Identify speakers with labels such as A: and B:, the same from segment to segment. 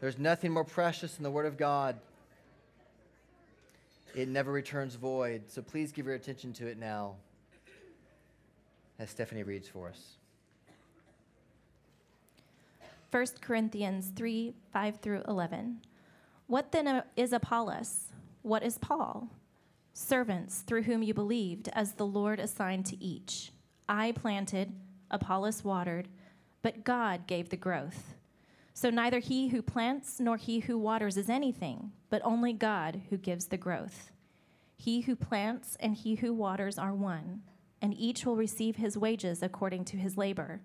A: There's nothing more precious than the Word of God. It never returns void. So please give your attention to it now as Stephanie reads for us.
B: 1 Corinthians 3 5 through 11. What then is Apollos? What is Paul? Servants through whom you believed, as the Lord assigned to each. I planted, Apollos watered, but God gave the growth. So neither he who plants nor he who waters is anything, but only God who gives the growth. He who plants and he who waters are one, and each will receive his wages according to his labor.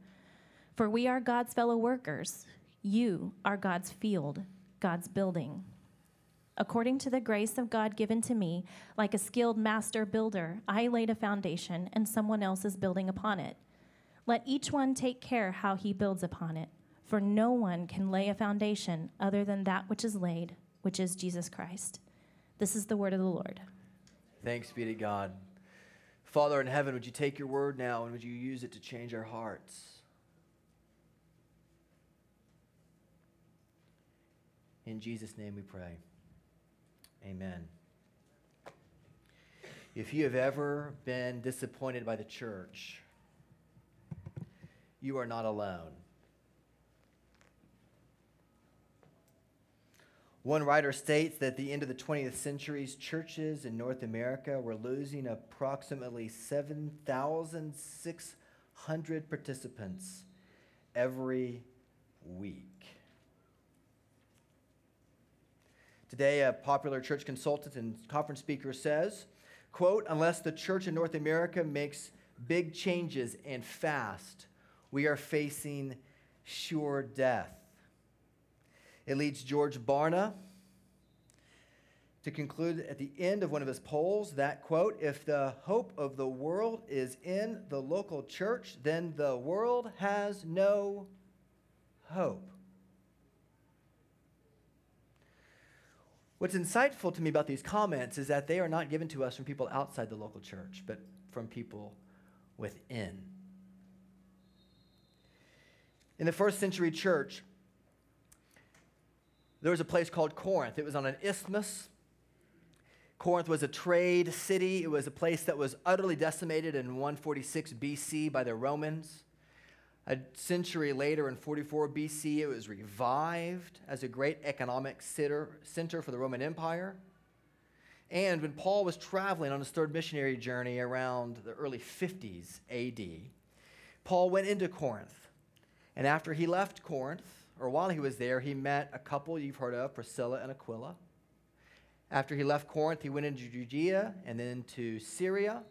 B: For we are God's fellow workers. You are God's field, God's building. According to the grace of God given to me, like a skilled master builder, I laid a foundation, and someone else is building upon it. Let each one take care how he builds upon it, for no one can lay a foundation other than that which is laid, which is Jesus Christ. This is the word of the Lord.
A: Thanks be to God. Father in heaven, would you take your word now and would you use it to change our hearts? In Jesus' name we pray. Amen. If you have ever been disappointed by the church, you are not alone. One writer states that at the end of the 20th century's churches in North America were losing approximately 7,600 participants every week. Today, a popular church consultant and conference speaker says, quote, unless the church in North America makes big changes and fast, we are facing sure death. It leads George Barna to conclude at the end of one of his polls that, quote, if the hope of the world is in the local church, then the world has no hope. What's insightful to me about these comments is that they are not given to us from people outside the local church, but from people within. In the first century church, there was a place called Corinth. It was on an isthmus. Corinth was a trade city. It was a place that was utterly decimated in 146 BC by the Romans. A century later, in 44 BC, it was revived as a great economic center for the Roman Empire. And when Paul was traveling on his third missionary journey around the early 50s AD, Paul went into Corinth. And after he left Corinth, or while he was there, he met a couple you've heard of, Priscilla and Aquila. After he left Corinth, he went into Judea and then to Syria.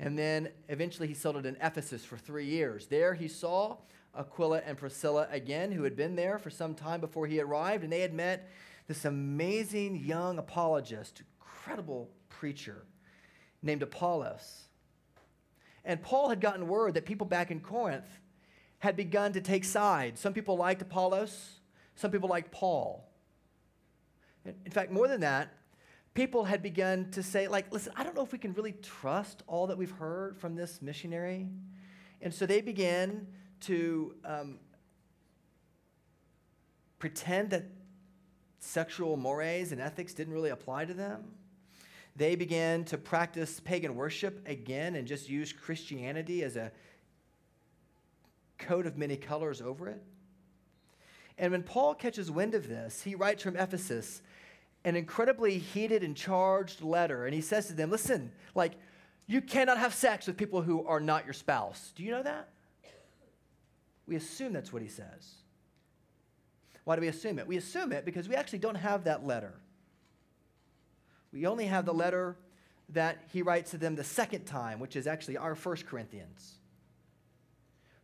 A: And then eventually he settled in Ephesus for three years. There he saw Aquila and Priscilla again, who had been there for some time before he arrived, and they had met this amazing young apologist, incredible preacher named Apollos. And Paul had gotten word that people back in Corinth had begun to take sides. Some people liked Apollos, some people liked Paul. In fact, more than that, people had begun to say, like, listen, I don't know if we can really trust all that we've heard from this missionary. And so they began to um, pretend that sexual mores and ethics didn't really apply to them. They began to practice pagan worship again and just use Christianity as a coat of many colors over it. And when Paul catches wind of this, he writes from Ephesus an incredibly heated and charged letter. And he says to them, Listen, like, you cannot have sex with people who are not your spouse. Do you know that? We assume that's what he says. Why do we assume it? We assume it because we actually don't have that letter. We only have the letter that he writes to them the second time, which is actually our First Corinthians.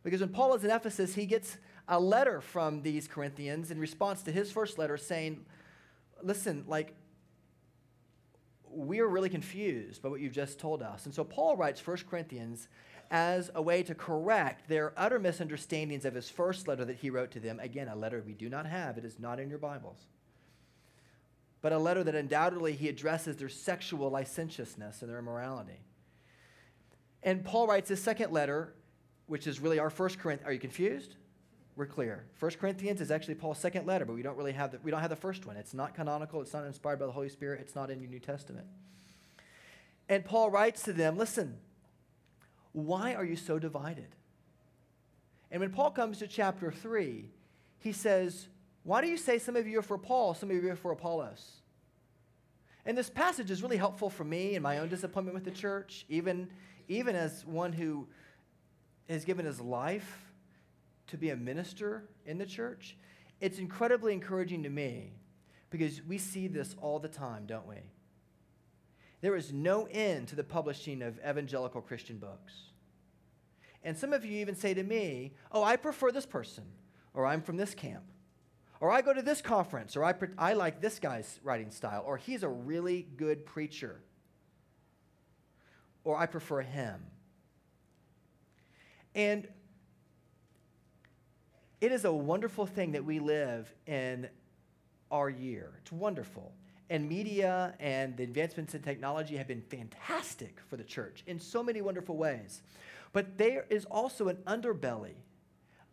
A: Because when Paul is in Ephesus, he gets a letter from these Corinthians in response to his first letter saying, Listen, like, we are really confused by what you've just told us. And so Paul writes 1 Corinthians as a way to correct their utter misunderstandings of his first letter that he wrote to them. Again, a letter we do not have, it is not in your Bibles. But a letter that undoubtedly he addresses their sexual licentiousness and their immorality. And Paul writes his second letter which is really our first Corinthians. Are you confused? we're clear. First Corinthians is actually Paul's second letter, but we don't really have the, we don't have the first one. It's not canonical, it's not inspired by the Holy Spirit, it's not in your New Testament. And Paul writes to them, listen, why are you so divided? And when Paul comes to chapter 3, he says, Why do you say some of you are for Paul, some of you are for Apollos? And this passage is really helpful for me in my own disappointment with the church, even, even as one who has given his life to be a minister in the church. It's incredibly encouraging to me because we see this all the time, don't we? There is no end to the publishing of evangelical Christian books. And some of you even say to me, Oh, I prefer this person, or I'm from this camp, or I go to this conference, or I, I like this guy's writing style, or he's a really good preacher, or I prefer him. And it is a wonderful thing that we live in our year. It's wonderful. And media and the advancements in technology have been fantastic for the church in so many wonderful ways. But there is also an underbelly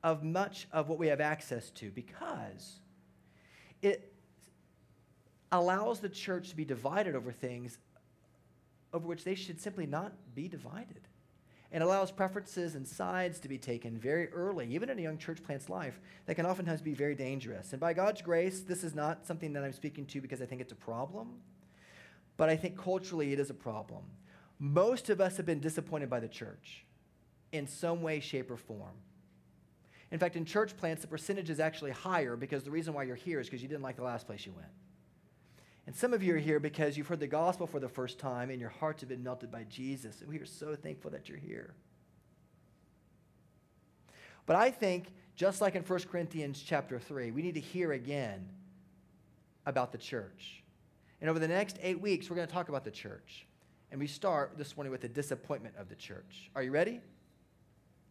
A: of much of what we have access to because it allows the church to be divided over things over which they should simply not be divided. It allows preferences and sides to be taken very early, even in a young church plant's life, that can oftentimes be very dangerous. And by God's grace, this is not something that I'm speaking to because I think it's a problem, but I think culturally it is a problem. Most of us have been disappointed by the church in some way, shape, or form. In fact, in church plants, the percentage is actually higher because the reason why you're here is because you didn't like the last place you went. And some of you are here because you've heard the gospel for the first time and your hearts have been melted by Jesus. And we are so thankful that you're here. But I think, just like in 1 Corinthians chapter 3, we need to hear again about the church. And over the next eight weeks, we're going to talk about the church. And we start this morning with the disappointment of the church. Are you ready?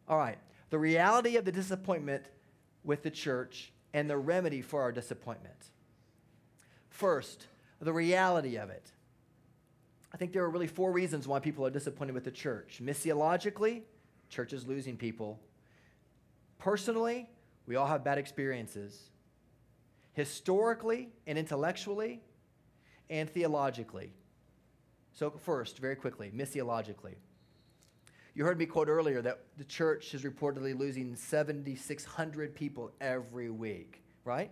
A: All right. The reality of the disappointment with the church and the remedy for our disappointment. First, the reality of it. I think there are really four reasons why people are disappointed with the church. Missiologically, church is losing people. Personally, we all have bad experiences. Historically and intellectually, and theologically. So, first, very quickly, missiologically. You heard me quote earlier that the church is reportedly losing 7,600 people every week, right?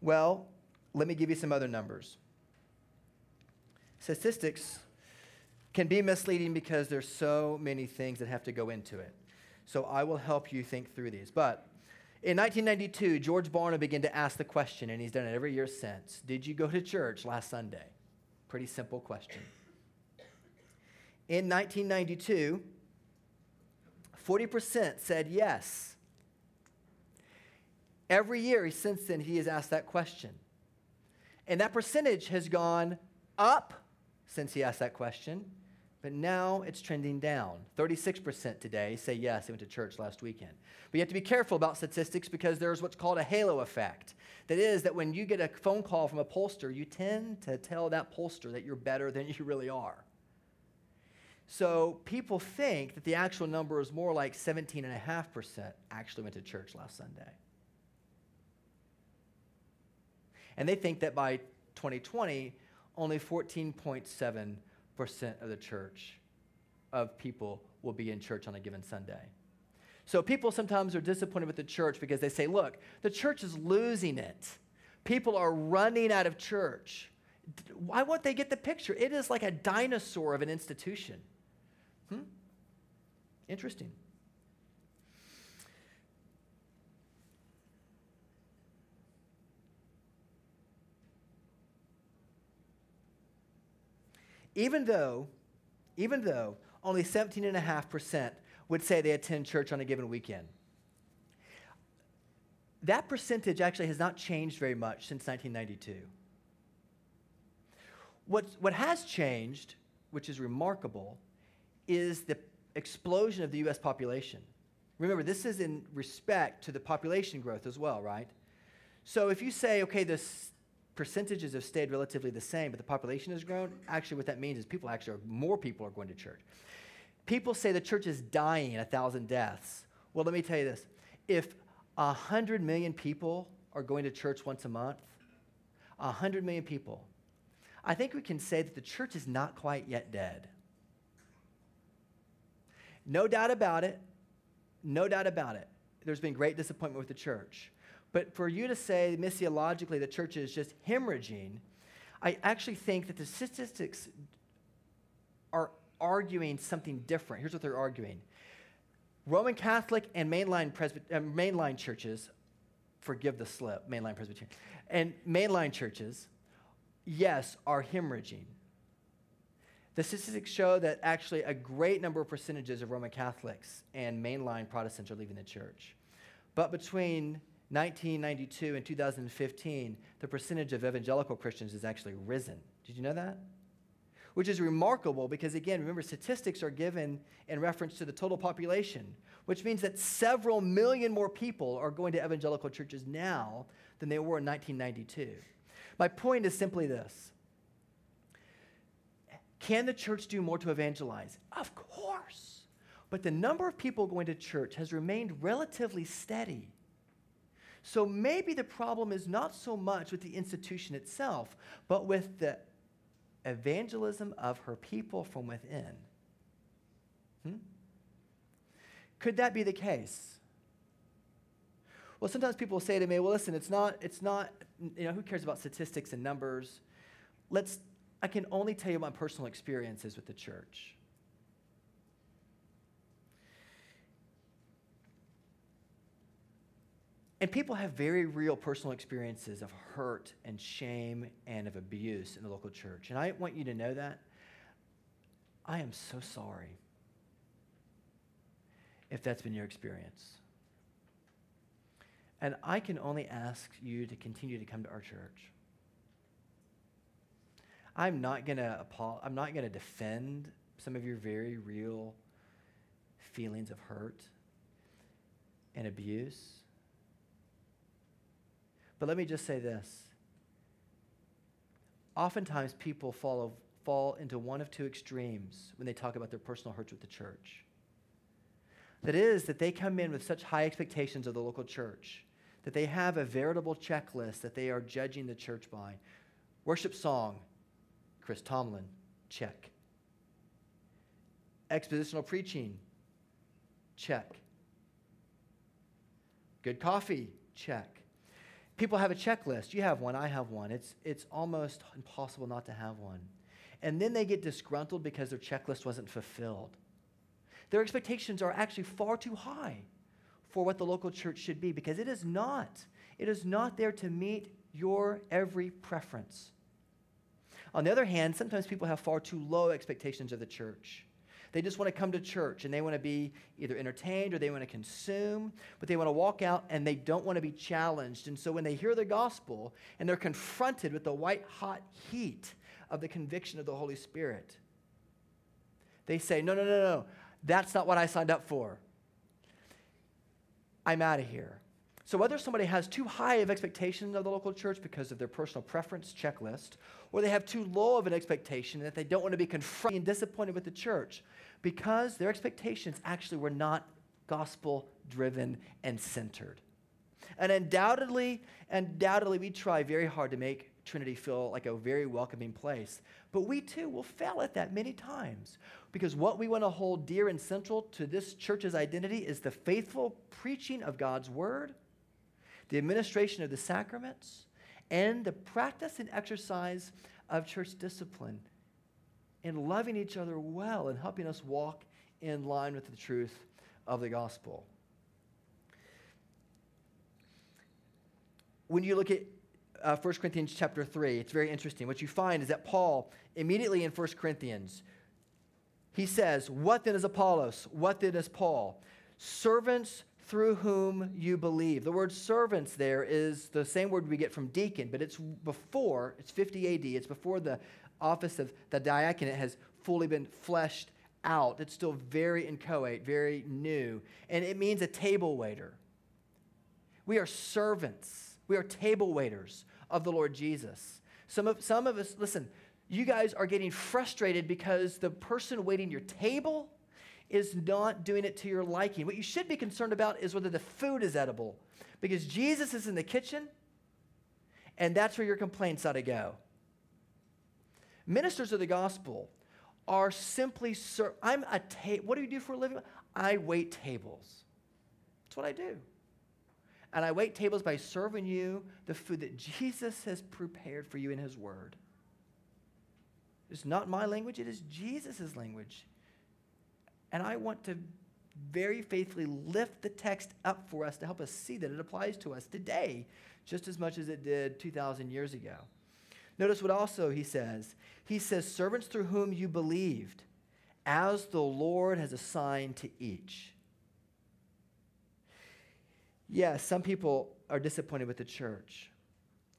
A: Well, let me give you some other numbers. Statistics can be misleading because there's so many things that have to go into it. So I will help you think through these. But in 1992, George Barna began to ask the question, and he's done it every year since Did you go to church last Sunday? Pretty simple question. In 1992, 40% said yes. Every year since then, he has asked that question. And that percentage has gone up since he asked that question, but now it's trending down. 36% today say yes, they went to church last weekend. But you have to be careful about statistics because there's what's called a halo effect. That is, that when you get a phone call from a pollster, you tend to tell that pollster that you're better than you really are. So people think that the actual number is more like 17.5% actually went to church last Sunday. And they think that by 2020, only 14.7% of the church of people will be in church on a given Sunday. So people sometimes are disappointed with the church because they say, look, the church is losing it. People are running out of church. Why won't they get the picture? It is like a dinosaur of an institution. Hmm? Interesting. Even though, even though only 17.5% would say they attend church on a given weekend. That percentage actually has not changed very much since 1992. What, what has changed, which is remarkable, is the explosion of the US population. Remember, this is in respect to the population growth as well, right? So if you say, okay, this percentages have stayed relatively the same, but the population has grown, actually what that means is people actually are, more people are going to church. People say the church is dying a thousand deaths. Well, let me tell you this. If A hundred million people are going to church once a month. A hundred million people. I think we can say that the church is not quite yet dead. No doubt about it. No doubt about it. There's been great disappointment with the church. But for you to say missiologically the church is just hemorrhaging, I actually think that the statistics are arguing something different. Here's what they're arguing Roman Catholic and mainline, Presby- uh, mainline churches, forgive the slip, mainline Presbyterian, and mainline churches, yes, are hemorrhaging. The statistics show that actually a great number of percentages of Roman Catholics and mainline Protestants are leaving the church. But between 1992 and 2015, the percentage of evangelical Christians has actually risen. Did you know that? Which is remarkable because, again, remember, statistics are given in reference to the total population, which means that several million more people are going to evangelical churches now than they were in 1992. My point is simply this can the church do more to evangelize? Of course. But the number of people going to church has remained relatively steady. So maybe the problem is not so much with the institution itself, but with the evangelism of her people from within. Hmm? Could that be the case? Well, sometimes people say to me, well, listen, it's not, it's not, you know, who cares about statistics and numbers? Let's I can only tell you my personal experiences with the church. And people have very real personal experiences of hurt and shame and of abuse in the local church. And I want you to know that. I am so sorry if that's been your experience. And I can only ask you to continue to come to our church. I'm not going to I'm not going to defend some of your very real feelings of hurt and abuse. But let me just say this. Oftentimes people follow, fall into one of two extremes when they talk about their personal hurts with the church. That is, that they come in with such high expectations of the local church that they have a veritable checklist that they are judging the church by. Worship song, Chris Tomlin, check. Expositional preaching, check. Good coffee, check. People have a checklist. You have one, I have one. It's, it's almost impossible not to have one. And then they get disgruntled because their checklist wasn't fulfilled. Their expectations are actually far too high for what the local church should be because it is not. It is not there to meet your every preference. On the other hand, sometimes people have far too low expectations of the church. They just want to come to church and they want to be either entertained or they want to consume, but they want to walk out and they don't want to be challenged. And so when they hear the gospel and they're confronted with the white hot heat of the conviction of the Holy Spirit, they say, No, no, no, no, that's not what I signed up for. I'm out of here. So, whether somebody has too high of expectations of the local church because of their personal preference checklist, or they have too low of an expectation that they don't want to be confronted and disappointed with the church because their expectations actually were not gospel driven and centered. And undoubtedly, undoubtedly, we try very hard to make Trinity feel like a very welcoming place. But we too will fail at that many times because what we want to hold dear and central to this church's identity is the faithful preaching of God's word the administration of the sacraments, and the practice and exercise of church discipline, and loving each other well and helping us walk in line with the truth of the gospel. When you look at uh, 1 Corinthians chapter 3, it's very interesting. What you find is that Paul, immediately in 1 Corinthians, he says, What then is Apollos? What then is Paul? Servants through whom you believe. The word servants there is the same word we get from deacon, but it's before, it's 50 AD, it's before the office of the diaconate has fully been fleshed out. It's still very inchoate, very new. And it means a table waiter. We are servants, we are table waiters of the Lord Jesus. Some of, some of us, listen, you guys are getting frustrated because the person waiting your table is not doing it to your liking. What you should be concerned about is whether the food is edible, because Jesus is in the kitchen, and that's where your complaints ought to go. Ministers of the gospel are simply, ser- I'm a what do you do for a living? I wait tables. That's what I do. And I wait tables by serving you the food that Jesus has prepared for you in his word. It's not my language, it is Jesus' language. And I want to very faithfully lift the text up for us to help us see that it applies to us today just as much as it did 2,000 years ago. Notice what also he says. He says, Servants through whom you believed, as the Lord has assigned to each. Yes, some people are disappointed with the church,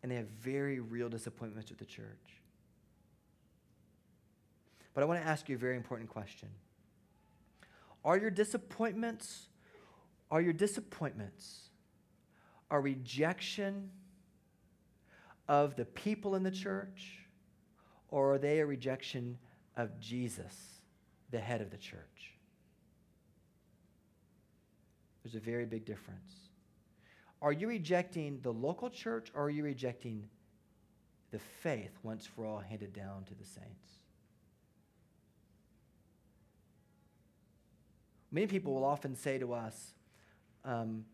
A: and they have very real disappointments with the church. But I want to ask you a very important question. Are your disappointments, are your disappointments a rejection of the people in the church, or are they a rejection of Jesus, the head of the church? There's a very big difference. Are you rejecting the local church, or are you rejecting the faith once for all handed down to the saints? Many people will often say to us, um,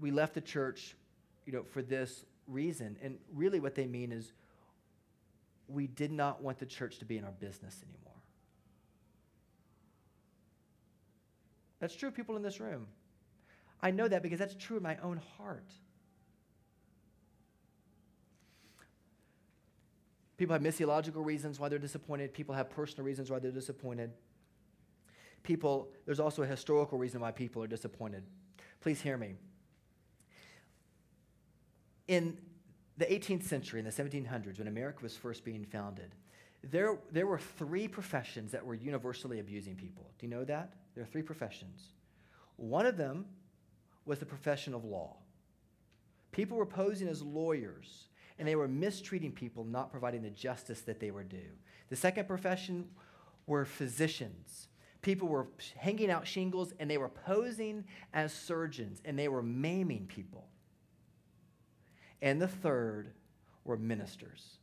A: we left the church you know, for this reason. And really, what they mean is we did not want the church to be in our business anymore. That's true of people in this room. I know that because that's true in my own heart. People have missiological reasons why they're disappointed. People have personal reasons why they're disappointed people, there's also a historical reason why people are disappointed. Please hear me. In the 18th century, in the 1700s, when America was first being founded, there, there were three professions that were universally abusing people. Do you know that? There are three professions. One of them was the profession of law. People were posing as lawyers, and they were mistreating people, not providing the justice that they were due. The second profession were physicians people were hanging out shingles and they were posing as surgeons and they were maiming people. And the third were ministers.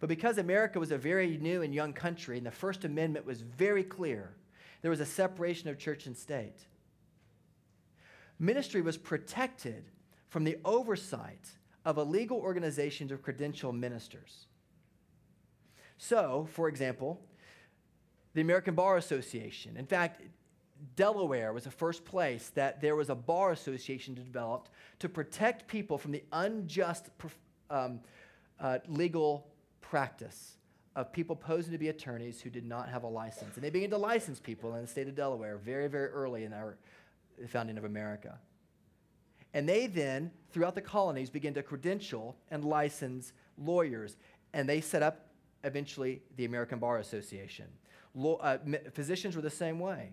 A: But because America was a very new and young country and the First Amendment was very clear, there was a separation of church and state. Ministry was protected from the oversight of a legal organization of credential ministers. So, for example, the American Bar Association. In fact, Delaware was the first place that there was a bar association developed to protect people from the unjust um, uh, legal practice of people posing to be attorneys who did not have a license. And they began to license people in the state of Delaware very, very early in our founding of America. And they then, throughout the colonies, began to credential and license lawyers. And they set up eventually the American Bar Association uh, physicians were the same way.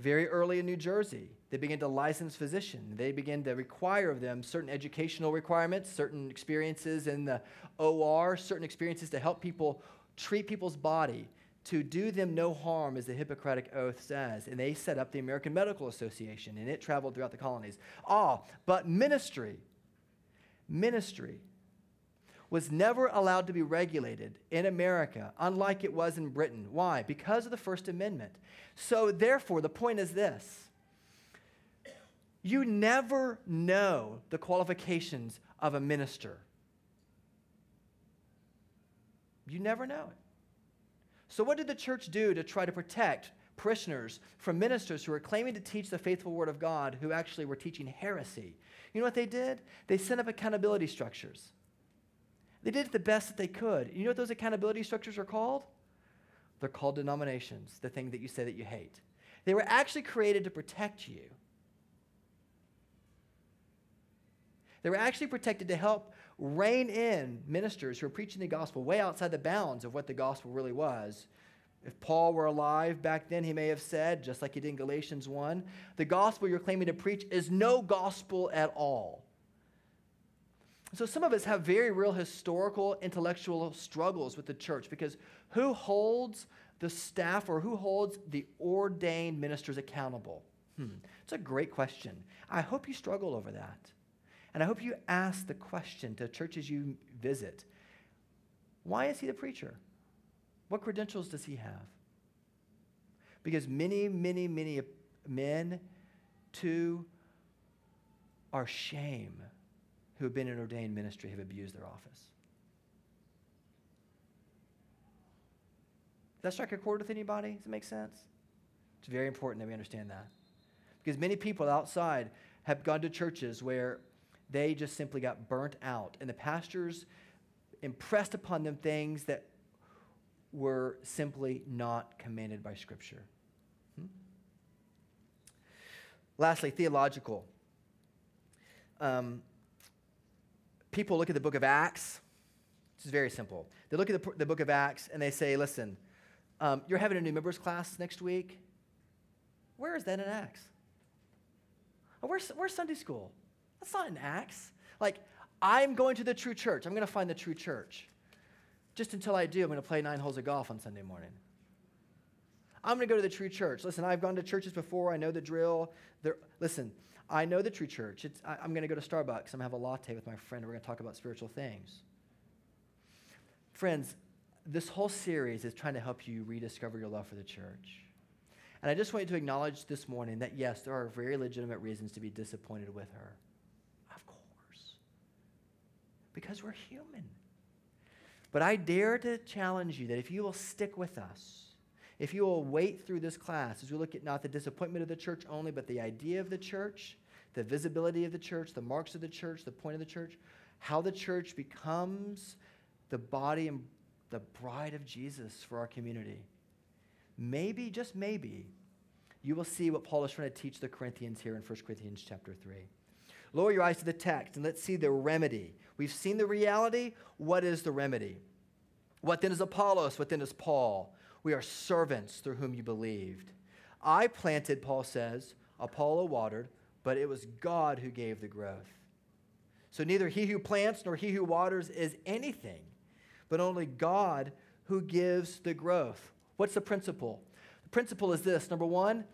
A: Very early in New Jersey, they began to license physicians. They began to require of them certain educational requirements, certain experiences in the OR, certain experiences to help people treat people's body, to do them no harm, as the Hippocratic Oath says. And they set up the American Medical Association, and it traveled throughout the colonies. Ah, but ministry, ministry was never allowed to be regulated in America, unlike it was in Britain. Why? Because of the First Amendment. So, therefore, the point is this you never know the qualifications of a minister. You never know it. So, what did the church do to try to protect parishioners from ministers who were claiming to teach the faithful word of God who actually were teaching heresy? You know what they did? They set up accountability structures. They did it the best that they could. You know what those accountability structures are called? They're called denominations, the thing that you say that you hate. They were actually created to protect you. They were actually protected to help rein in ministers who are preaching the gospel way outside the bounds of what the gospel really was. If Paul were alive back then, he may have said, just like he did in Galatians 1, the gospel you're claiming to preach is no gospel at all. So some of us have very real historical, intellectual struggles with the church because who holds the staff or who holds the ordained ministers accountable? Hmm, it's a great question. I hope you struggle over that. And I hope you ask the question to churches you visit why is he the preacher? What credentials does he have? Because many, many, many men, too, are shame who have been in ordained ministry have abused their office. Does that strike a chord with anybody? Does it make sense? It's very important that we understand that. Because many people outside have gone to churches where they just simply got burnt out, and the pastors impressed upon them things that were simply not commanded by Scripture. Hmm? Lastly, theological. Um, people look at the book of Acts. This is very simple. They look at the, the book of Acts and they say, listen, um, you're having a new members class next week. Where is that in Acts? Oh, where's, where's Sunday school? That's not in Acts. Like, I'm going to the true church. I'm going to find the true church. Just until I do, I'm going to play nine holes of golf on Sunday morning. I'm going to go to the true church. Listen, I've gone to churches before. I know the drill. They're, listen, I know the true church. It's, I, am going to go to Starbucks. I'm going to have a latte with my friend. We're going to talk about spiritual things. Friends, this whole series is trying to help you rediscover your love for the church. And I just want you to acknowledge this morning that, yes, there are very legitimate reasons to be disappointed with her. Of course. Because we're human. But I dare to challenge you that if you will stick with us, if you will wait through this class as we look at not the disappointment of the church only, but the idea of the church, the visibility of the church, the marks of the church, the point of the church, how the church becomes the body and the bride of Jesus for our community. Maybe, just maybe, you will see what Paul is trying to teach the Corinthians here in 1 Corinthians chapter 3. Lower your eyes to the text and let's see the remedy. We've seen the reality. What is the remedy? What then is Apollos? What then is Paul? We are servants through whom you believed. I planted, Paul says, Apollo watered, but it was God who gave the growth. So neither he who plants nor he who waters is anything, but only God who gives the growth. What's the principle? The principle is this number one,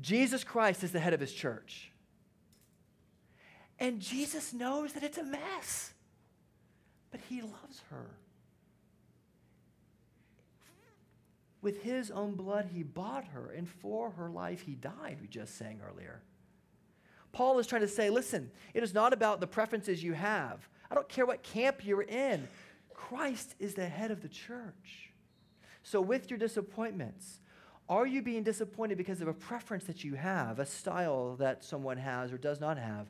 A: Jesus Christ is the head of his church. And Jesus knows that it's a mess, but he loves her. With his own blood, he bought her, and for her life, he died, we just sang earlier. Paul is trying to say listen, it is not about the preferences you have. I don't care what camp you're in. Christ is the head of the church. So, with your disappointments, are you being disappointed because of a preference that you have, a style that someone has or does not have?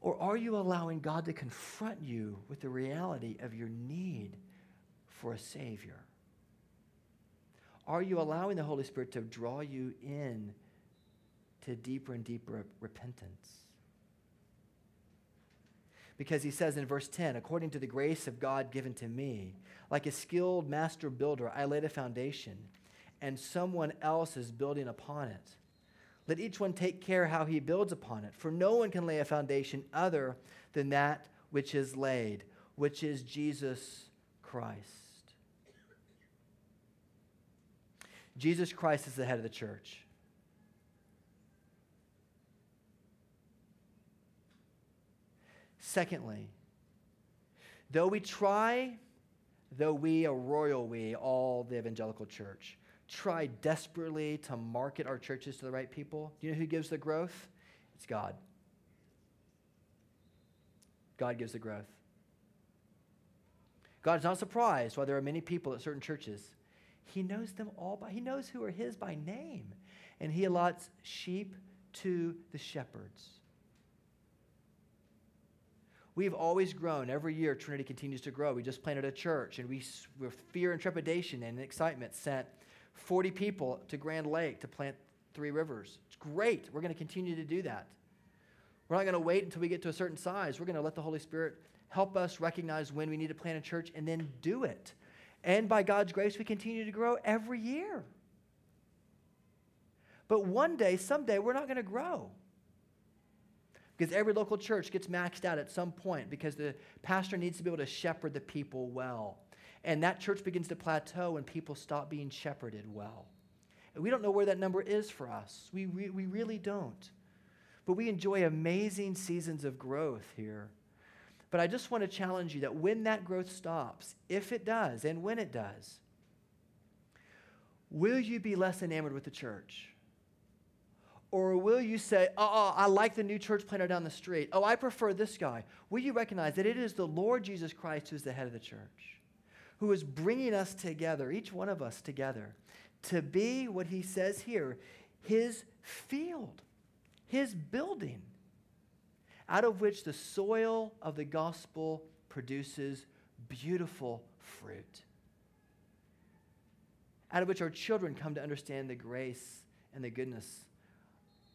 A: Or are you allowing God to confront you with the reality of your need for a Savior? Are you allowing the Holy Spirit to draw you in to deeper and deeper repentance? Because he says in verse 10, according to the grace of God given to me, like a skilled master builder, I laid a foundation, and someone else is building upon it. Let each one take care how he builds upon it, for no one can lay a foundation other than that which is laid, which is Jesus Christ. Jesus Christ is the head of the church. Secondly, though we try, though we, a royal we, all the evangelical church, try desperately to market our churches to the right people, do you know who gives the growth? It's God. God gives the growth. God's not surprised why there are many people at certain churches. He knows them all by, he knows who are his by name. And he allots sheep to the shepherds. We've always grown. Every year, Trinity continues to grow. We just planted a church, and we, with fear and trepidation and excitement, sent 40 people to Grand Lake to plant three rivers. It's great. We're going to continue to do that. We're not going to wait until we get to a certain size. We're going to let the Holy Spirit help us recognize when we need to plant a church and then do it. And by God's grace, we continue to grow every year. But one day, someday, we're not going to grow. Because every local church gets maxed out at some point because the pastor needs to be able to shepherd the people well. And that church begins to plateau and people stop being shepherded well. And we don't know where that number is for us. We, re- we really don't. But we enjoy amazing seasons of growth here. But I just want to challenge you that when that growth stops, if it does, and when it does, will you be less enamored with the church? Or will you say, oh, I like the new church planter down the street. Oh, I prefer this guy. Will you recognize that it is the Lord Jesus Christ who's the head of the church, who is bringing us together, each one of us together, to be what he says here, his field, his building, out of which the soil of the gospel produces beautiful fruit, out of which our children come to understand the grace and the goodness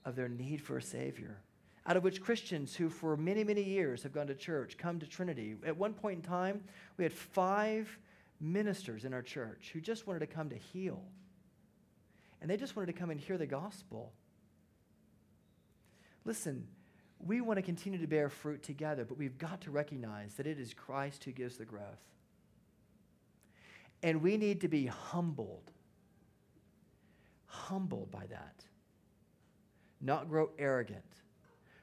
A: of their need for a Savior. Out of which Christians who, for many, many years, have gone to church come to Trinity. At one point in time, we had five ministers in our church who just wanted to come to heal. And they just wanted to come and hear the gospel. Listen, we want to continue to bear fruit together, but we've got to recognize that it is Christ who gives the growth. And we need to be humbled, humbled by that not grow arrogant.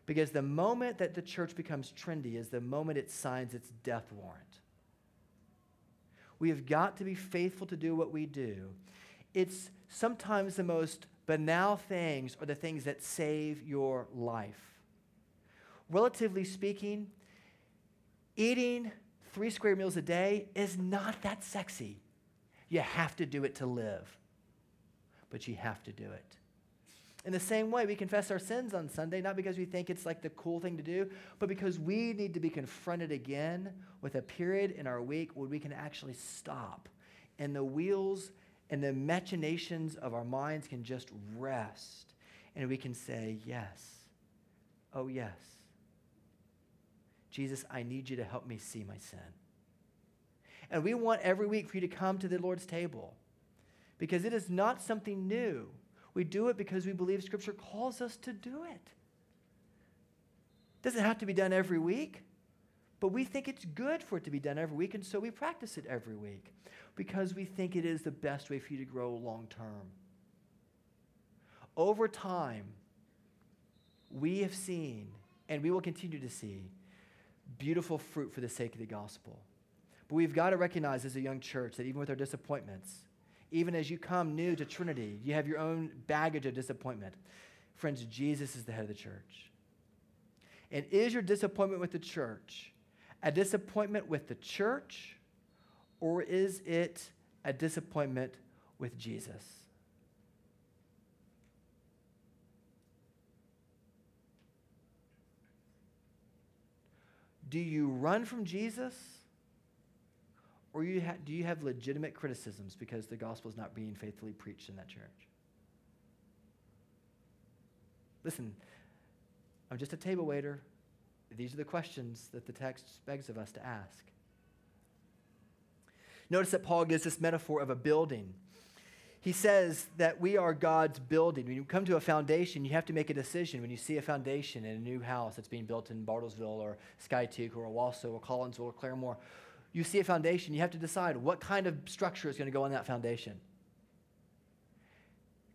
A: Because the moment that the church becomes trendy is the moment it signs its death warrant. We have got to be faithful to do what we do. It's sometimes the most banal things are the things that save your life. Relatively speaking, eating three square meals a day is not that sexy. You have to do it to live, but you have to do it. In the same way, we confess our sins on Sunday, not because we think it's like the cool thing to do, but because we need to be confronted again with a period in our week where we can actually stop and the wheels and the machinations of our minds can just rest and we can say, Yes, oh, yes. Jesus, I need you to help me see my sin. And we want every week for you to come to the Lord's table because it is not something new. We do it because we believe Scripture calls us to do it. Doesn't have to be done every week, but we think it's good for it to be done every week, and so we practice it every week because we think it is the best way for you to grow long term. Over time, we have seen, and we will continue to see, beautiful fruit for the sake of the gospel. But we've got to recognize as a young church that even with our disappointments, even as you come new to Trinity, you have your own baggage of disappointment. Friends, Jesus is the head of the church. And is your disappointment with the church a disappointment with the church, or is it a disappointment with Jesus? Do you run from Jesus? Or you ha- do you have legitimate criticisms because the gospel is not being faithfully preached in that church? Listen, I'm just a table waiter. These are the questions that the text begs of us to ask. Notice that Paul gives this metaphor of a building. He says that we are God's building. When you come to a foundation, you have to make a decision. When you see a foundation in a new house that's being built in Bartlesville or Skiatook or Owasso or Collinsville or Claremore, you see a foundation, you have to decide what kind of structure is going to go on that foundation.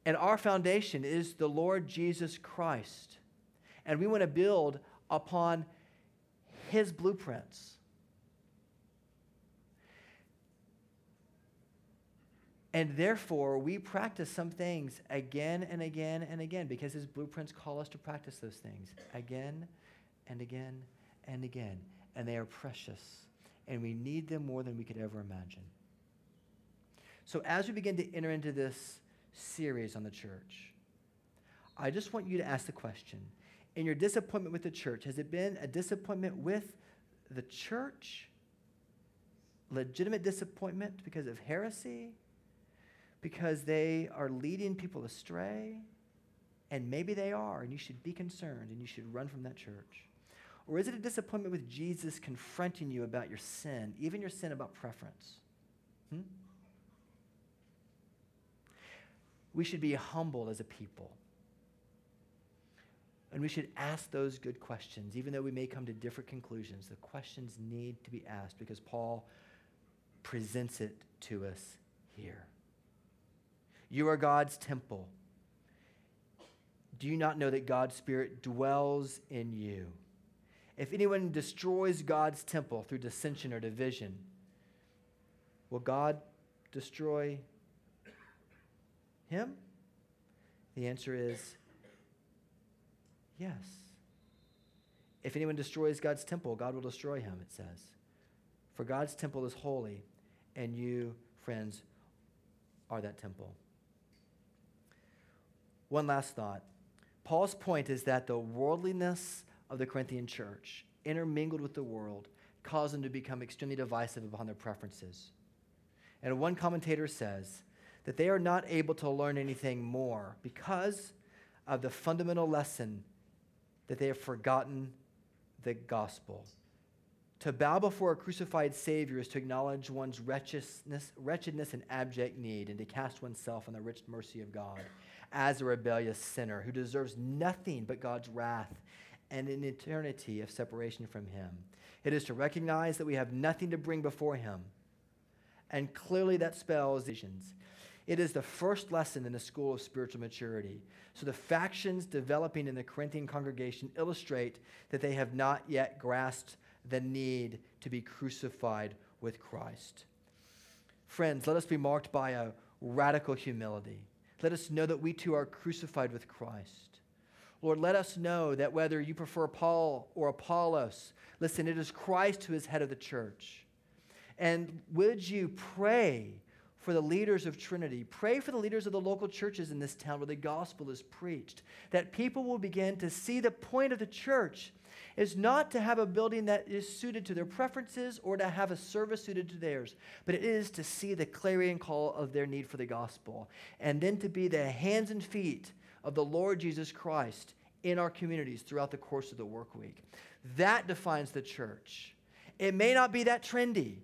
A: And our foundation is the Lord Jesus Christ. And we want to build upon his blueprints. And therefore, we practice some things again and again and again because his blueprints call us to practice those things again and again and again. And they are precious and we need them more than we could ever imagine. So, as we begin to enter into this series on the church, I just want you to ask the question in your disappointment with the church, has it been a disappointment with the church? Legitimate disappointment because of heresy? Because they are leading people astray? And maybe they are, and you should be concerned and you should run from that church. Or is it a disappointment with Jesus confronting you about your sin, even your sin about preference? Hmm? We should be humble as a people. And we should ask those good questions, even though we may come to different conclusions. The questions need to be asked because Paul presents it to us here. You are God's temple. Do you not know that God's Spirit dwells in you? If anyone destroys God's temple through dissension or division, will God destroy him? The answer is yes. If anyone destroys God's temple, God will destroy him, it says. For God's temple is holy, and you, friends, are that temple. One last thought. Paul's point is that the worldliness of the Corinthian church, intermingled with the world, caused them to become extremely divisive upon their preferences. And one commentator says that they are not able to learn anything more because of the fundamental lesson that they have forgotten the gospel. To bow before a crucified Savior is to acknowledge one's wretchedness, wretchedness and abject need and to cast oneself on the rich mercy of God as a rebellious sinner who deserves nothing but God's wrath and an eternity of separation from Him. It is to recognize that we have nothing to bring before Him. And clearly that spells visions. It is the first lesson in the school of spiritual maturity. So the factions developing in the Corinthian congregation illustrate that they have not yet grasped the need to be crucified with Christ. Friends, let us be marked by a radical humility. Let us know that we too are crucified with Christ. Lord, let us know that whether you prefer Paul or Apollos, listen, it is Christ who is head of the church. And would you pray for the leaders of Trinity? Pray for the leaders of the local churches in this town where the gospel is preached, that people will begin to see the point of the church is not to have a building that is suited to their preferences or to have a service suited to theirs, but it is to see the clarion call of their need for the gospel and then to be the hands and feet of the Lord Jesus Christ in our communities throughout the course of the work week. That defines the church. It may not be that trendy,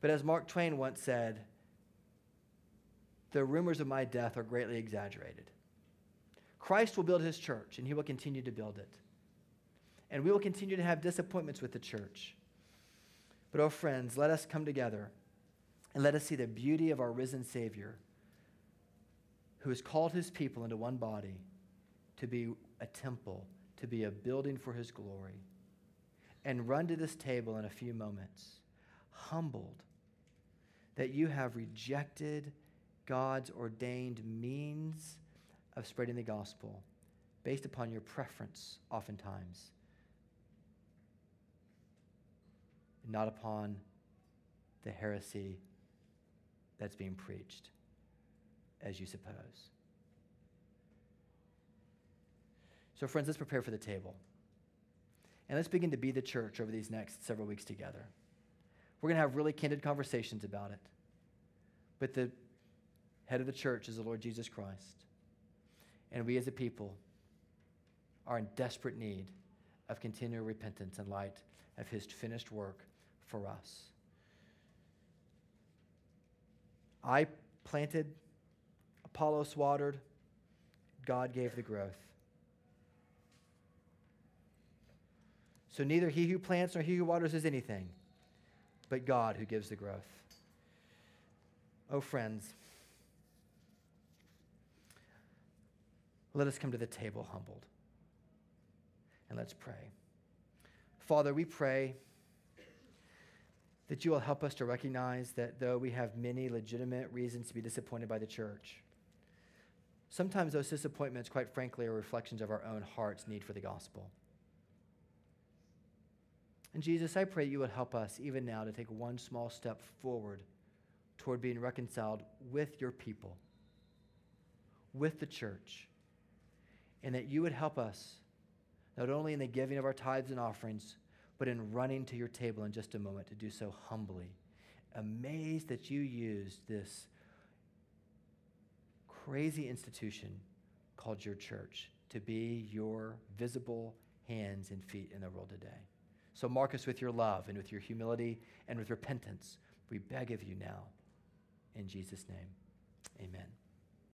A: but as Mark Twain once said, the rumors of my death are greatly exaggerated. Christ will build his church, and he will continue to build it. And we will continue to have disappointments with the church. But, oh, friends, let us come together and let us see the beauty of our risen Savior who has called his people into one body to be a temple, to be a building for his glory, and run to this table in a few moments, humbled that you have rejected God's ordained means of spreading the gospel based upon your preference, oftentimes, not upon the heresy that's being preached, as you suppose. So, friends, let's prepare for the table. And let's begin to be the church over these next several weeks together. We're going to have really candid conversations about it. But the head of the church is the Lord Jesus Christ. And we as a people are in desperate need of continual repentance in light of his finished work for us. I planted, Apollos watered, God gave the growth. So neither he who plants nor he who waters is anything, but God who gives the growth. Oh, friends. Let us come to the table humbled. And let's pray. Father, we pray that you will help us to recognize that though we have many legitimate reasons to be disappointed by the church, sometimes those disappointments, quite frankly, are reflections of our own heart's need for the gospel. And Jesus, I pray you would help us even now to take one small step forward toward being reconciled with your people, with the church and that you would help us, not only in the giving of our tithes and offerings, but in running to your table in just a moment to do so humbly. Amazed that you used this crazy institution called your church to be your visible hands and feet in the world today. So mark us with your love and with your humility and with repentance. We beg of you now. In Jesus' name, amen.